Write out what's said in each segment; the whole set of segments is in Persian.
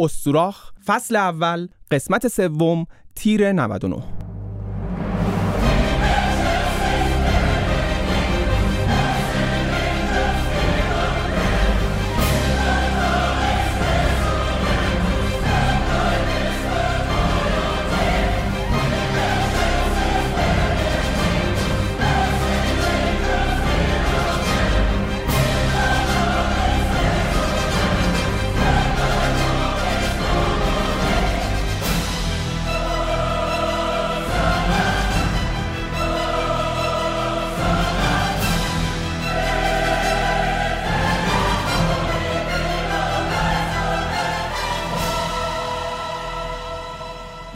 استوراخ فصل اول قسمت سوم تیر 99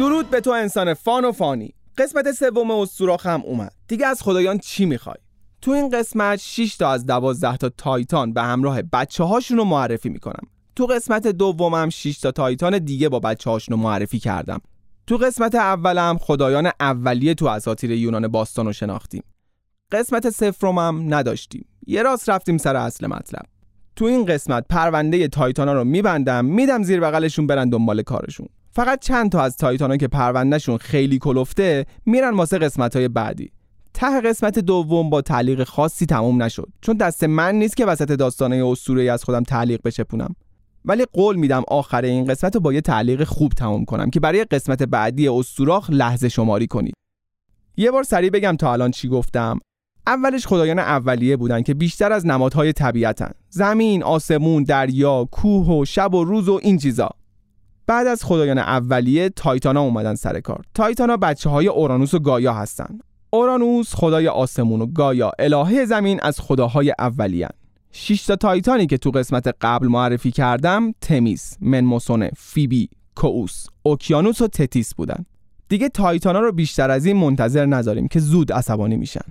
درود به تو انسان فان و فانی. قسمت سوم استوراخ هم اومد. دیگه از خدایان چی می‌خوای؟ تو این قسمت 6 تا از 12 تا تایتان به همراه بچه هاشون رو معرفی می‌کنم. تو قسمت دومم 6 تا تایتان دیگه با بچه هاشون رو معرفی کردم. تو قسمت اولم خدایان اولیه تو اساطیر یونان باستان رو شناختیم. قسمت سفرمم نداشتیم. یه راست رفتیم سر اصل مطلب. تو این قسمت پرونده تایتانا رو میبندم میدم زیر بغلشون برن دنبال کارشون. فقط چند تا از تایتانا که پروندهشون خیلی کلفته میرن واسه قسمت های بعدی. ته قسمت دوم با تعلیق خاصی تموم نشد چون دست من نیست که وسط داستانه اسطوره‌ای از خودم تعلیق بچپونم ولی قول میدم آخر این قسمت رو با یه تعلیق خوب تموم کنم که برای قسمت بعدی استوراخ لحظه شماری کنید. یه بار سریع بگم تا الان چی گفتم. اولش خدایان اولیه بودن که بیشتر از نمادهای طبیعتن. زمین، آسمون، دریا، کوه و شب و روز و این چیزا. بعد از خدایان اولیه تایتانا اومدن سر کار. تایتانا بچه های اورانوس و گایا هستن. اورانوس خدای آسمون و گایا الهه زمین از خداهای اولیان شش تا تایتانی که تو قسمت قبل معرفی کردم تمیس، منموسونه، فیبی، کووس، اوکیانوس و تتیس بودن. دیگه تایتانا رو بیشتر از این منتظر نذاریم که زود عصبانی میشن.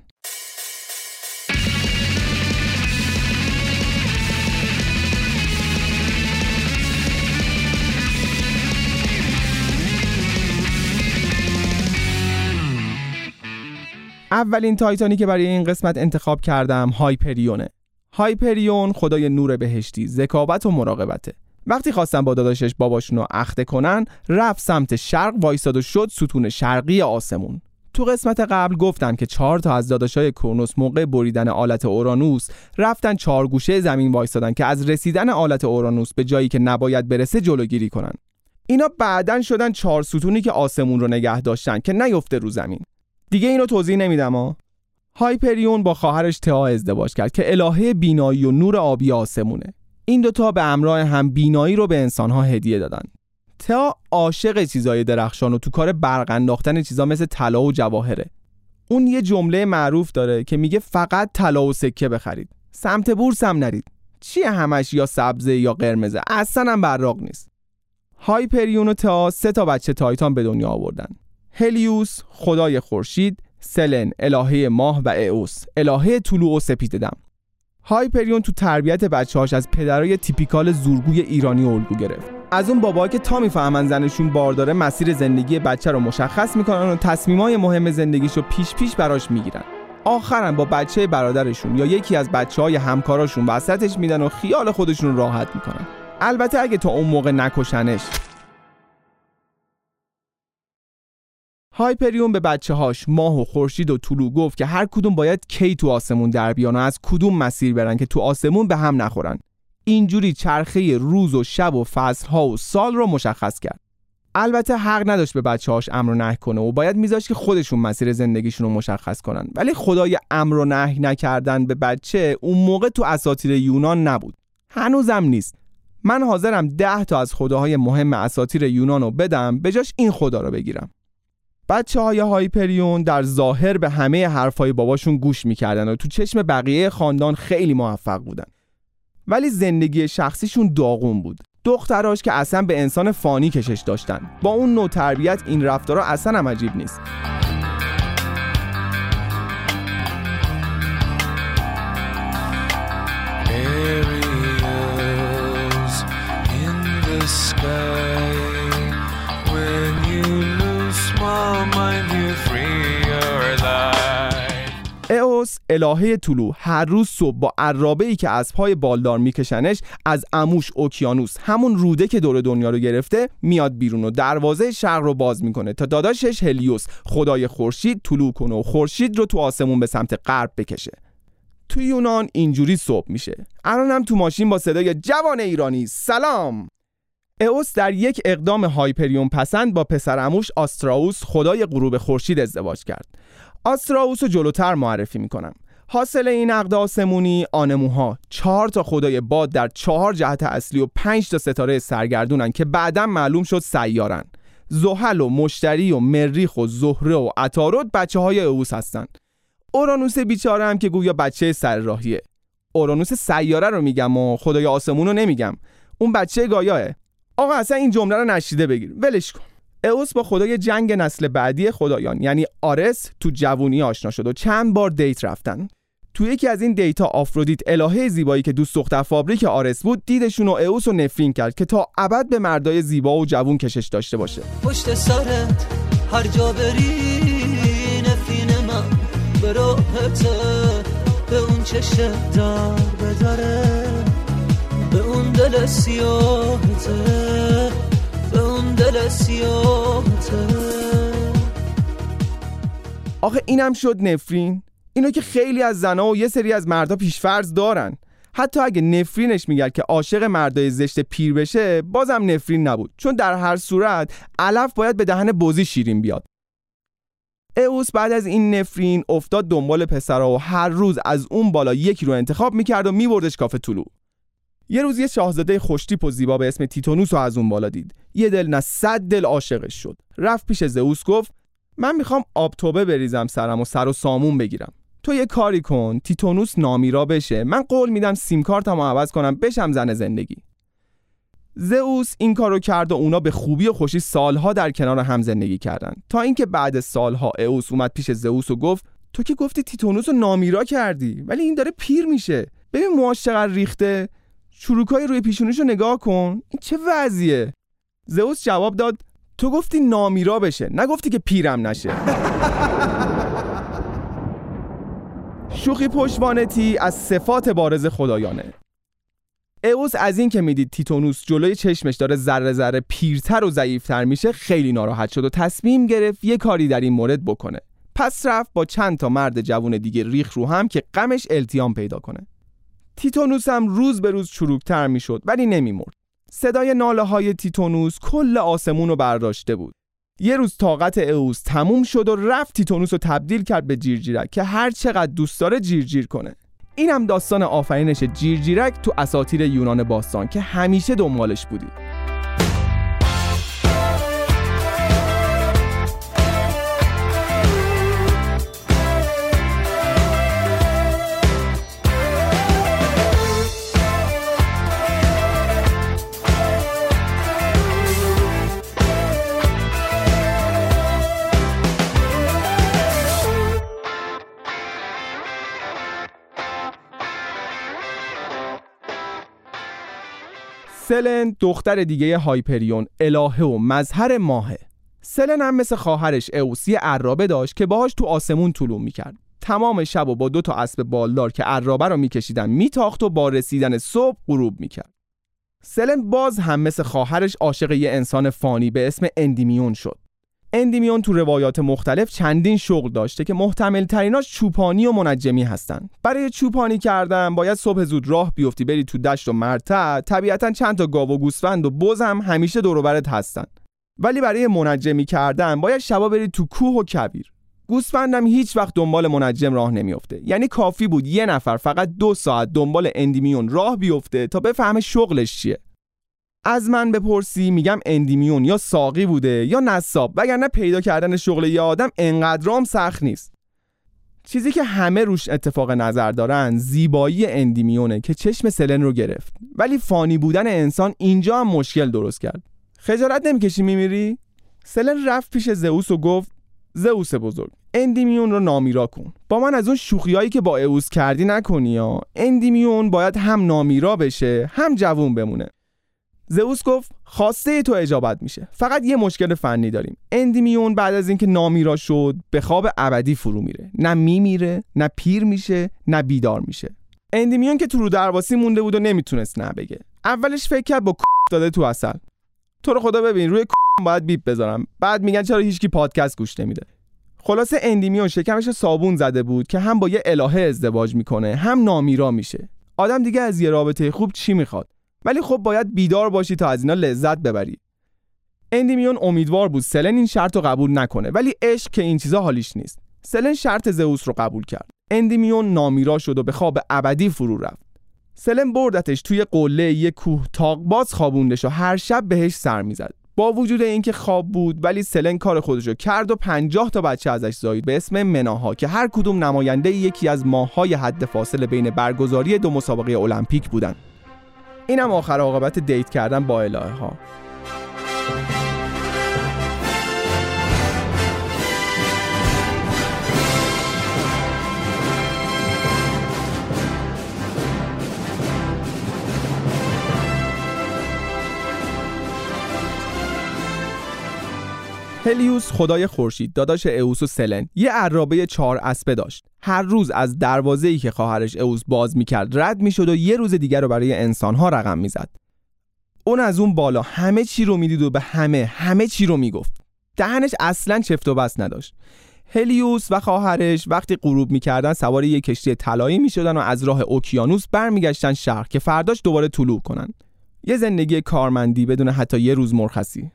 اولین تایتانی که برای این قسمت انتخاب کردم هایپریونه. هایپریون خدای نور بهشتی ذکاوت و مراقبته. وقتی خواستن با داداشش باباشون رو اخته کنن رفت سمت شرق وایستاد و شد ستون شرقی آسمون. تو قسمت قبل گفتم که چهار تا از داداشای کرونوس موقع بریدن آلت اورانوس رفتن چهار گوشه زمین وایستادن که از رسیدن آلت اورانوس به جایی که نباید برسه جلوگیری کنن. اینا بعدن شدن چهار ستونی که آسمون رو نگه داشتن که نیفته رو زمین. دیگه اینو توضیح نمیدم ها. هایپریون با خواهرش تئا ازدواج کرد که الهه بینایی و نور آبی آسمونه. این دوتا به همراه هم بینایی رو به انسانها هدیه دادن. تئا عاشق چیزای درخشان و تو کار برق انداختن چیزا مثل طلا و جواهره. اون یه جمله معروف داره که میگه فقط طلا و سکه بخرید. سمت بورس هم نرید. چیه همش یا سبزه یا قرمزه؟ اصلا هم براق نیست. هایپریون و تئا سه تا بچه تایتان به دنیا آوردن. هلیوس خدای خورشید سلن الهه ماه و اوس الهه طلوع و سپید دم هایپریون تو تربیت بچه‌هاش از پدرای تیپیکال زورگوی ایرانی الگو گرفت. از اون بابا که تا می‌فهمن زنشون بارداره مسیر زندگی بچه رو مشخص می‌کنن و تصمیمای مهم زندگیشو پیش پیش براش می‌گیرن. آخرا با بچه برادرشون یا یکی از بچه های همکاراشون وسطش میدن و خیال خودشون راحت می‌کنن. البته اگه تا اون موقع نکشنش هایپریون به بچه هاش ماه و خورشید و طلوع گفت که هر کدوم باید کی تو آسمون در بیان و از کدوم مسیر برن که تو آسمون به هم نخورن. اینجوری چرخه روز و شب و فصل ها و سال رو مشخص کرد. البته حق نداشت به بچه هاش امر و نهی کنه و باید میذاشت که خودشون مسیر زندگیشون رو مشخص کنن. ولی خدای امر و نهی نکردن به بچه اون موقع تو اساطیر یونان نبود. هنوزم نیست. من حاضرم ده تا از خداهای مهم اساطیر یونان رو بدم به جاش این خدا رو بگیرم. بچه های هایپریون در ظاهر به همه حرفای باباشون گوش می‌کردن و تو چشم بقیه خاندان خیلی موفق بودن. ولی زندگی شخصیشون داغون بود. دختراش که اصلا به انسان فانی کشش داشتن. با اون نوع تربیت این رفتارا اصلا هم عجیب نیست. الهه طلوع. هر روز صبح با عرابه ای که اسبهای بالدار میکشنش از اموش اوکیانوس همون روده که دور دنیا رو گرفته میاد بیرون و دروازه شرق رو باز می‌کنه. تا داداشش هلیوس خدای خورشید طلوع کنه و خورشید رو تو آسمون به سمت غرب بکشه. تو یونان اینجوری صبح میشه. الانم تو ماشین با صدای جوان ایرانی. سلام! اوس در یک اقدام هایپریون پسند با پسرموش آستراوس خدای غروب خورشید ازدواج کرد. آستراوس رو جلوتر معرفی می‌کنم. حاصل این عقد آسمونی آنموها چهار تا خدای باد در چهار جهت اصلی و پنج تا ستاره سرگردونن که بعدا معلوم شد سیارن. زحل و مشتری و مریخ و زهره و عطارد بچه های اوس هستن. اورانوس بیچاره هم که گویا بچه سر راهیه. اورانوس سیاره رو میگم و خدای آسمون رو نمیگم. اون بچه گایاه. آقا اصلا این جمله رو نشیده بگیر ولش کن. اوس با خدای جنگ نسل بعدی خدایان یعنی آرس تو جوونی آشنا شد و چند بار date رفتن. تو یکی از این date ا آفرودیت الهه زیبایی که دوست دختر فابریک آرس بود دیدشون و اوس رو نفرین کرد که تا ابد به مردای زیبا و جوون کشش داشته باشه. پشت سرت هر جا بری نفرین من به به اون چشه دار بداره. دل سیاهته به اون دل سیاهته آخه اینم شد نفرین. اینو که خیلی از زنا و یه سری از مردا پیشفرض دارن. حتی اگه نفرینش میگرد که عاشق مردای زشت پیر بشه بازم نفرین نبود. چون در هر صورت علف باید به دهن بزی شیرین بیاد. اوس بعد از این نفرین افتاد دنبال پسرها و هر روز از اون بالا یکی رو انتخاب می‌کرد و میبردش کافه طلوع. یه روز یه شاهزاده خوشتیپ و زیبا به اسم تیتونوس رو از اون بالا دید. یه دل نه صد دل عاشقش شد. رفت پیش زئوس گفت من می‌خوام آب توبه بریزم سرم و سر و سامون بگیرم. تو یه کاری کن تیتونوس نامیرا بشه. من قول میدم سیم کارتمو عوض کنم بشم زن زندگی. زئوس این کارو کرد و اونا به خوبی و خوشی سالها در کنار هم زندگی کردن. تا اینکه بعد سالها اوس اومد پیش زئوس و گفت تو که گفتی تیتونوس رو نامیرا کردی ولی این داره پیر میشه. ببین موهاش چقدر ریخته چروکای روی پیشونیش رو نگاه کن. این چه وضعیه؟ زئوس جواب داد تو گفتی نامیرا بشه نگفتی که پیرم نشه. شوخی پشوانتی از صفات بارز خدایانه. اوس از این که می‌دید تیتونوس جلوی چشمش داره ذره ذره پیرتر و ضعیفتر میشه خیلی ناراحت شد و تصمیم گرفت یه کاری در این مورد بکنه. پس رفت با چند تا مرد جوون دیگه ریخ رو هم که غمش التیام پیدا کنه. تیتونوس هم روز به روز چروکتر می‌شد ولی نمیمرد. صدای ناله های تیتونوس کل آسمون رو برداشته بود. یه روز طاقت اوس تموم شد و رفت تیتونوس رو تبدیل کرد به جیرجیرک که هر چقدر دوست داره جیرجیر کنه. اینم داستان آفرینش جیرجیرک تو اساطیر یونان باستان که همیشه دنبالش بودی سلن دختر دیگه هایپریون الهه و مظهر ماهه. سلن هم مثل خواهرش اوسی عرابه داشت که باهاش تو آسمون طلوع می‌کرد. تمام شب و با دو تا اسب بالدار که عرابه رو میکشیدن میتاخت و با رسیدن صبح غروب می‌کرد. سلن باز هم مثل خواهرش عاشق یه انسان فانی به اسم اندیمیون شد. اندیمیون تو روایات مختلف چندین شغل داشته که محتمل تریناش چوپانی و منجمی هستن. برای چوپانی کردن باید صبح زود راه بیفتی بری تو دشت و مرتع. طبیعتا چند تا گاو و گوسفند و بز هم همیشه دور هستن. ولی برای منجمی کردن باید شبا بری تو کوه و کبیر گوسفندم هیچ وقت دنبال منجم راه نمیافته یعنی کافی بود یه نفر فقط دو ساعت دنبال اندیمیون راه بیفته تا بفهمه شغلش چیه. از من بپرسی میگم اندیمیون یا ساقی بوده یا نصاب وگرنه پیدا کردن شغل یه آدم انقدرام سخت نیست. چیزی که همه روش اتفاق نظر دارن زیبایی اندیمیونه که چشم سلن رو گرفت. ولی فانی بودن انسان اینجا هم مشکل درست کرد. خجالت نمی‌کشی میمیری؟ سلن رفت پیش زئوس و گفت زئوس بزرگ اندیمیون رو نامیرا کن. با من از اون شوخیایی که با اوس کردی نکنی یا اندیمیون باید هم نامیرا بشه هم جوون بمونه. زئوس گفت خواسته تو اجابت میشه. فقط یه مشکل فنی داریم. اندیمیون بعد از اینکه نامیرا شد به خواب ابدی فرو میره. نه میمیره نه پیر میشه نه بیدار میشه. اندیمیون که تو رو درواسی مونده بود و نمی‌تونست نه بگه. اولش فکر کرد با داده تو اصل تو رو خدا ببین روی باید بیپ بذارم. بعد میگن چرا هیچکی پادکست گوش نمیده. خلاصه اندیمیون شکمش صابون زده بود که هم با یه الهه ازدواج می‌کنه هم نامیرا میشه. آدم دیگه از یه رابطه خوب چی می‌خواد؟ ولی خب باید بیدار باشی تا از اینا لذت ببری. اندیمیون امیدوار بود سلن این شرط رو قبول نکنه ولی عشق که این چیزا حالیش نیست. سلن شرط زئوس رو قبول کرد. اندیمیون نامیرا شد و به خواب ابدی فرو رفت. سلن بردتش توی قله یه کوه تاقباز خوابوندش و هر شب بهش سر می‌زد. با وجود اینکه خواب بود ولی سلن کار خودشو کرد و 50 تا بچه ازش زایید به اسم مناها که هر کدوم نماینده یکی از ماههای حد فاصله بین برگزاری دو مسابقه المپیک بودن. اینم آخر عاقبت دیت کردن با الهه ها. هلیوس خدای خورشید داداش اوس و سلن یه عرابه چهار اسبه داشت. هر روز از دروازه‌ای که خواهرش اوس باز می‌کرد رد می‌شد و یه روز دیگر رو برای انسانها رقم می‌زد. اون از اون بالا همه چی رو می‌دید و به همه همه چی رو می‌گفت. دهنش اصلا چفت و بس نداشت. هلیوس و خواهرش وقتی غروب می‌کردن سوار یه کشتی طلایی می‌شدن و از راه اوکیانوس برمیگشتن شهر که فرداش دوباره طلوع کنن. یه زندگی کارمندی بدون حتی یه روز مرخصی.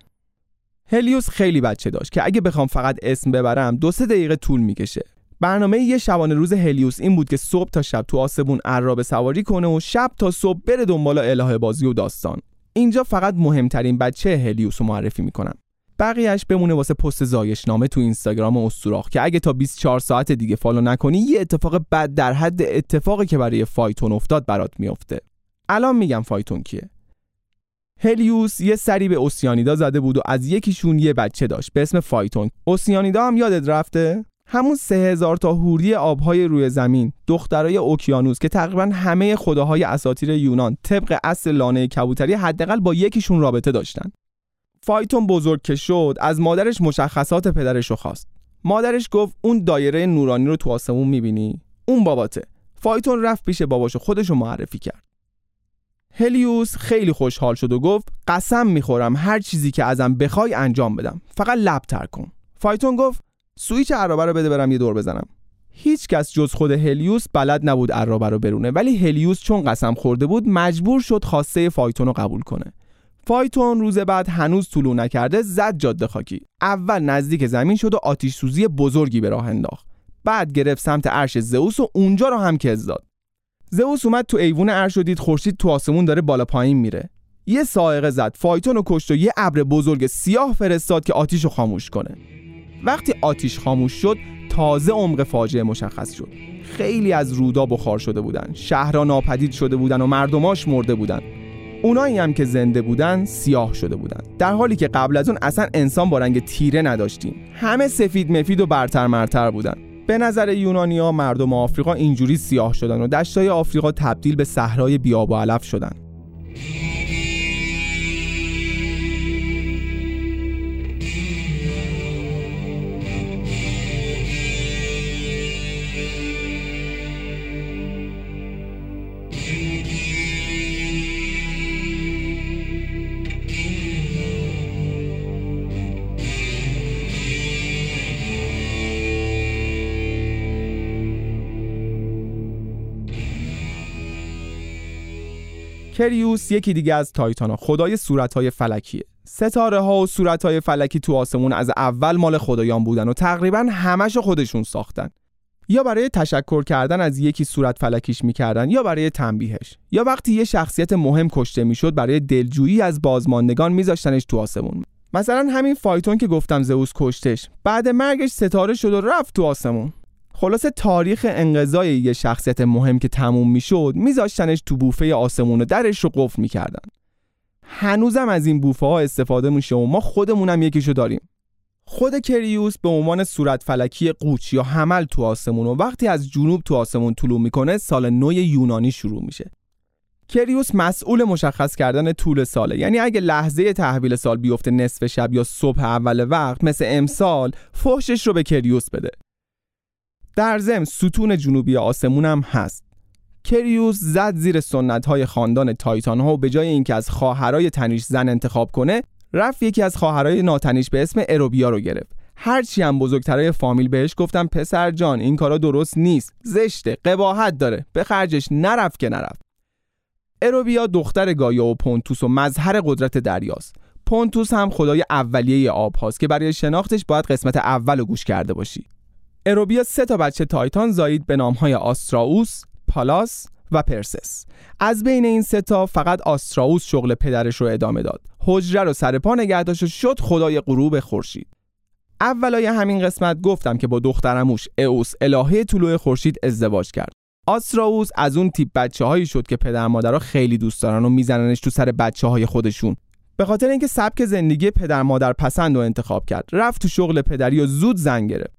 هلیوس خیلی بچه داشت که اگه بخوام فقط اسم ببرم دو سه دقیقه طول می‌کشه. برنامه یه شبانه روز هلیوس این بود که صبح تا شب تو آسمون عرابه سواری کنه و شب تا صبح بره دنبال الهه بازی و داستان. اینجا فقط مهمترین بچه هلیوس رو معرفی می‌کنم. بقیهش بمونه واسه پست زایشنامه تو اینستاگرام استوراخ که اگه تا 24 ساعت دیگه follow نکنی یه اتفاق بد در حد اتفاقی که برای فایتون افتاد برات میافته. الان میگم فایتون کیه؟ هلیوس یه سری به اوسیانیدا زده بود و از یکیشون یه بچه داشت به اسم فایتون. اوسیانیدا هم یادت رفته؟ همون سه هزار تا هوری آبهای روی زمین دخترای اوکیانوس که تقریبا همه خداهای اساطیر یونان طبق اصل لانه کبوتری حداقل با یکیشون رابطه داشتن. فایتون بزرگ که شد از مادرش مشخصات پدرش رو خواست. مادرش گفت اون دایره نورانی رو تو آسمون می‌بینی؟ اون باباته فایتون رفت پیش باباشو خودش رو معرفی کرد. هلیوس خیلی خوشحال شد و گفت قسم می‌خورم هر چیزی که ازم بخوای انجام بدم فقط لب تر کن. فایتون گفت سویچ عرابه رو بده برم یه دور بزنم. هیچ کس جز خود هلیوس بلد نبود عرابه رو برونه ولی هلیوس چون قسم خورده بود مجبور شد خواسته فایتون رو قبول کنه. فایتون روز بعد هنوز طلوع نکرده زد جاده خاکی. اول نزدیک زمین شد و آتیش سوزی بزرگی به راه انداخت. بعد گرفت سمت عرش زئوس و اونجا رو هم کز داد. زئوس اومد تو ایوون عرش دید خورشید تو آسمون داره بالا پایین میره. یه سائقه زد فایتون و کشت و یه ابر بزرگ سیاه فرستاد که آتیش رو خاموش کنه. وقتی آتیش خاموش شد تازه عمق فاجعه مشخص شد. خیلی از رودا بخار شده بودن شهرها ناپدید شده بودن و مردماش مرده بودن. اونایی هم که زنده بودن سیاه شده بودن. در حالی که قبل از اون اصلا انسان با رنگ تیره نداشتیم. همه سفید مفید و برتر مرتر بودن. به نظر یونانیا مردم آفریقا اینجوری سیاه شدن و دشتای آفریقا تبدیل به صحرای بیاب و علف شدن. کریوس یکی دیگه از تایتانا. خدای صورتهای فلکیه. ستاره ها و صورتهای فلکی تو آسمون از اول مال خدایان بودن و تقریبا همش خودشون ساختن. یا برای تشکر کردن از یکی صورت فلکیش می‌کردن یا برای تنبیهش. یا وقتی یه شخصیت مهم کشته می‌شد برای دلجویی از بازماندگان میذاشتنش تو آسمون. مثلا همین فایتون که گفتم زئوس کشتش. بعد مرگش ستاره شد و رفت تو آسمون. خلاصه تاریخ انقضای یه شخصیت مهم که تموم می‌شد میذاشتنش تو بوفه آسمون و درش رو قفل می‌کردن. هنوزم از این بوفه ها استفاده میشه و ما خودمونم یکیشو داریم. خود کریوس به عنوان صورت فلکی قوچ یا حمل تو آسمون و وقتی از جنوب تو آسمون طلوع می‌کنه سال نو یونانی شروع میشه. کریوس مسئول مشخص کردن طول ساله. یعنی اگه لحظه تحویل سال بیفته نصف شب یا صبح اول وقت مثل امسال فحشش رو به کریوس بده. در ضمن ستون جنوبی آسمون هم هست. کریوس زد زیر سنت های خاندان تایتان ها و به جای اینکه از خواهرای تنیش زن انتخاب کنه رفت یکی از خواهرای ناتنیش به اسم اروبیا رو گرفت. هرچی هم بزرگترای فامیل بهش گفتم پسر جان این کارا درست نیست. زشته قباحت داره. به خرجش نرفت که نرفت. اروبیا دختر گایا و پونتوس و مظهر قدرت دریاست. پونتوس هم خدای اولیه آب هاست که برای شناختش باید قسمت اول گوش کرده باشی. اروبیا سه تا بچه تایتان زایید به نامهای آستراوس، پالاس و پرسس. از بین این سه تا فقط آستراوس شغل پدرش رو ادامه داد. حجره رو سر پا نگه داشت و شد خدای غروب خورشید. اولای همین قسمت گفتم که با دخترموش اوس الهه طلوع خورشید ازدواج کرد. آستراوس از اون تیپ بچه هایی شد که پدر مادرها خیلی دوست دارن و میزننش تو سر بچه های خودشون. به خاطر اینکه سبک زندگی پدر مادر پسند و انتخاب کرد. رفت تو شغل پدری و زود زن گرفت.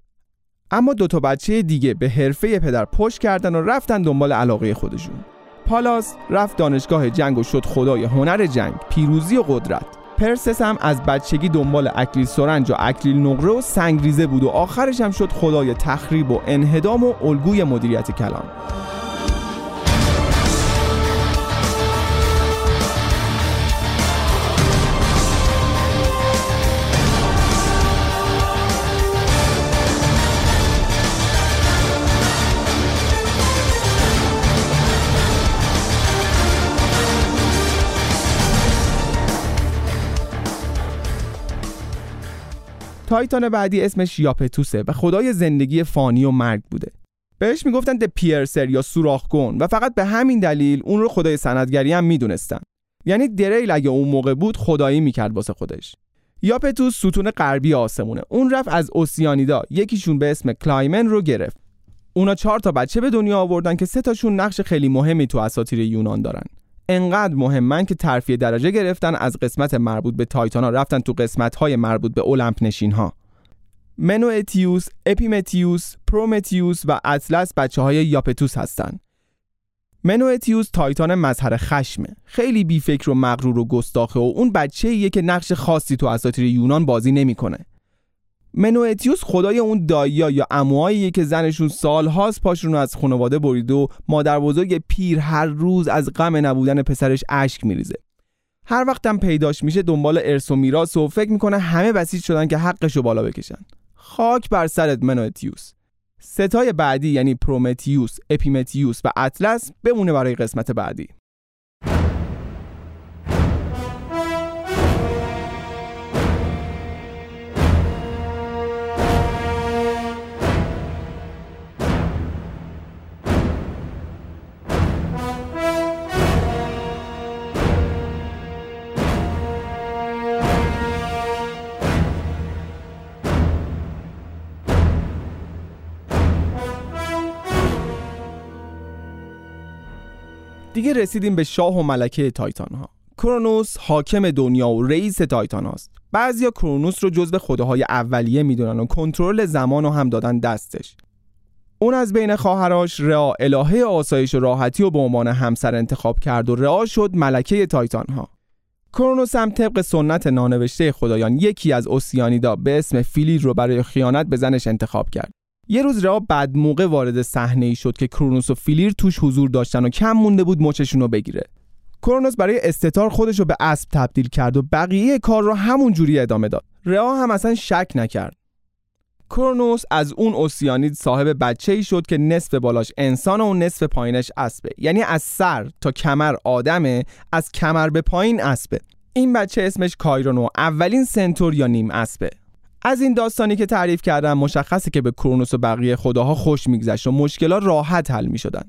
اما دو تا بچه دیگه به حرفه پدر پشت کردن و رفتن دنبال علاقه خودشون. پالاس رفت دانشگاه جنگ و شد خدای هنر جنگ پیروزی و قدرت. پرسس هم از بچگی دنبال اکلیل سرنج و اکلیل نقره و سنگریزه بود و آخرش هم شد خدای تخریب و انهدام و الگوی مدیریت کلام تایتان بعدی اسمش یاپتوسه و خدای زندگی فانی و مرگ بوده. بهش می‌گفتن د پیرسر یا سوراخگون و فقط به همین دلیل اون رو خدای سندگری هم می‌دونستن. یعنی دریل اگه اون موقع بود خدایی می‌کرد واسه خودش. یاپتوس ستون غربی آسمونه. اون رفت از اوسیانیدا یکیشون به اسم کلایمن رو گرفت. اونا چهار تا بچه به دنیا آوردن که سه تاشون نقش خیلی مهمی تو اساطیر یونان دارن. انقدر مهمن که ترفیع درجه گرفتن از قسمت مربوط به تایتانا رفتن تو قسمت های مربوط به المپ نشین ها منوئتیوس، اپیمتیوس، پرومتیوس و اطلس بچه های یاپتوس هستن. منوئتیوس تایتان مظهر خشمه. خیلی بیفکر و مغرور و گستاخه و اون بچه که نقش خاصی تو اساطیر یونان بازی نمی‌کنه. منوئتیوس خدای اون دایی‌ها یا عموهایی که زنشون سالهاست پاشون از خانواده برید و مادر بزرگ پیر هر روز از غم نبودن پسرش اشک میریزه. هر وقتم پیداش میشه دنبال ارث و میراث و فکر می‌کنه همه بسیج شدن که حقشو بالا بکشن. خاک بر سرت منوئتیوس. ستای بعدی یعنی پرومتیوس، اپیمتیوس و اطلس بمونه برای قسمت بعدی. دیگه رسیدیم به شاه و ملکه تایتان ها کرونوس حاکم دنیا و رئیس تایتان هاست. بعضیا کرونوس رو جزو خداهای اولیه می‌دونن و کنترل زمان رو هم دادن دستش. اون از بین خواهراش رعا الهه آسایش و راحتی و به عنوان همسر انتخاب کرد و رعا شد ملکه تایتان ها کرونوس هم طبق سنت نانوشته خدایان یکی از اوسیانیدا به اسم فیلید رو برای خیانت به زنش انتخاب کرد. یه روز رها بعد موقع وارد صحنه ای شد که کرونوس و فیلیر توش حضور داشتن و کم مونده بود مچشون رو بگیره. کرونوس برای استتار خودش رو به اسب تبدیل کرد و بقیه کار رو همون جوری ادامه داد. رها هم اصلا شک نکرد. کرونوس از اون اوسیانید صاحب بچه ای شد که نصف بالاش انسان و نصف پایینش اسبه. یعنی از سر تا کمر آدمه از کمر به پایین اسبه. این بچه اسمش کایرونو اولین سنتور یا نیم اسبه. از این داستانی که تعریف کردم مشخصه که به کرونوس و بقیه خداها خوش میگذشت و مشکلات راحت حل می‌شدن.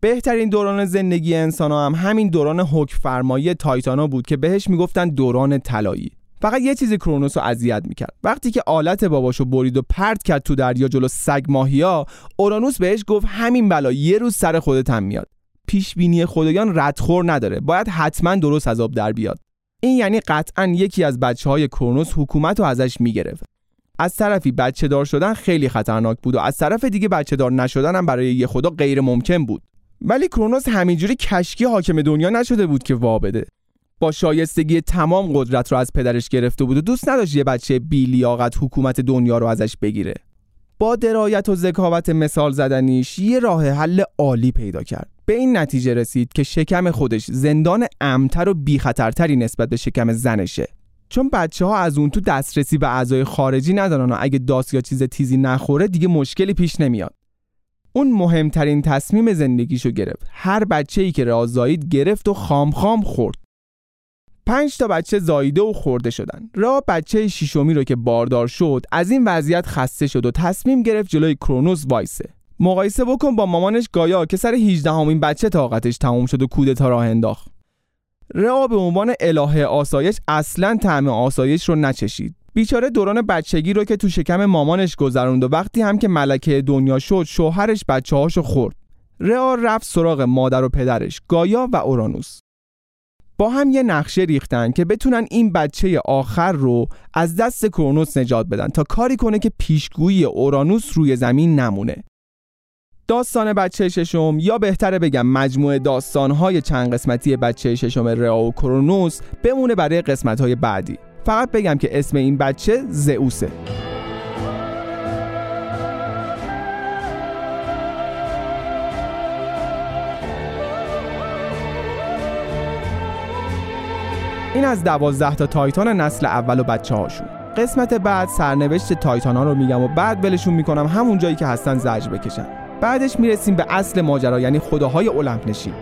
بهترین دوران زندگی انسان هم همین دوران حکم فرمایی تایتانا بود که بهش می‌گفتن دوران طلایی. فقط یه چیزی کرونوس رو اذیت می‌کرد. وقتی که آلت باباشو برید و پرت کرد تو دریا جلو سگ ماهیا اورانوس بهش گفت همین بلا یه روز سر خودت هم میاد. پیش بینی خدایان ردخور نداره. باید حتما درست از آب در بیاد. این یعنی قطعا یکی از بچه های کرونوس حکومت رو ازش می‌گرفت. از طرفی بچه دار شدن خیلی خطرناک بود و از طرف دیگه بچه دار نشدن هم برای یه خدا غیر ممکن بود. ولی کرونوس همینجوری کشکی حاکم دنیا نشده بود که وابده با شایستگی تمام قدرت رو از پدرش گرفته بود و دوست نداشت یه بچه بیلیاقت حکومت دنیا رو ازش بگیره. با درایت و ذکاوت مثال زدنیش یه راه حل عالی پیدا کرد. به این نتیجه رسید که شکم خودش زندان امتر و بیخطرتری نسبت به شکم زنشه. چون بچه ها از اون تو دسترسی به اعضای خارجی ندارن و اگه داس یا چیز تیزی نخوره دیگه مشکلی پیش نمیاد. اون مهمترین تصمیم زندگیشو گرفت. هر بچه ای که رازایید گرفت و خام خام خورد. پنج تا بچه زایده و خورده شدن. را بچه شیشمی رو که باردار شد از این وضعیت خسته شد و تصمیم گرفت جلوی کرونوس وایسه. مقایسه بکن با مامانش گایا که سر 18 همین بچه طاقتش تموم شد و کودتا راه انداخت. رئا به عنوان الهه آسایش اصلا طعم آسایش رو نچشید. بیچاره دوران بچگی رو که تو شکم مامانش گذروند و وقتی هم که ملکه دنیا شد شوهرش بچه هاشو خورد. رئا رفت سراغ مادر و پدرش گایا و اورانوس. با هم یه نقشه ریختن که بتونن این بچه آخر رو از دست کرونوس نجات بدن تا کاری کنه که پیشگویی اورانوس روی زمین نمونه. داستان بچه ششم یا بهتره بگم مجموعه داستانهای چند قسمتی بچه ششم رئا و کرونوس بمونه برای قسمتهای بعدی. فقط بگم که اسم این بچه زئوسه. این از دوازده تا تایتان نسل اول و بچه هاشون. قسمت بعد سرنوشت تایتان ها رو میگم و بعد ولشون می‌کنم همون جایی که هستن زجر بکشن. بعدش می‌رسیم به اصل ماجرا یعنی خداهای المپ نشین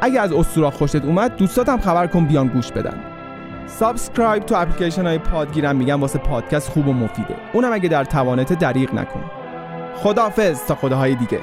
اگه از اسطورا خوشت اومد دوستاتم خبر کن بیان گوش بدن. subscribe تو اپلیکیشن های پادگیرم میگن واسه پادکست خوب و مفیده. اونم اگه در توانت دریغ نکن. خدافظ تا خداهای دیگه.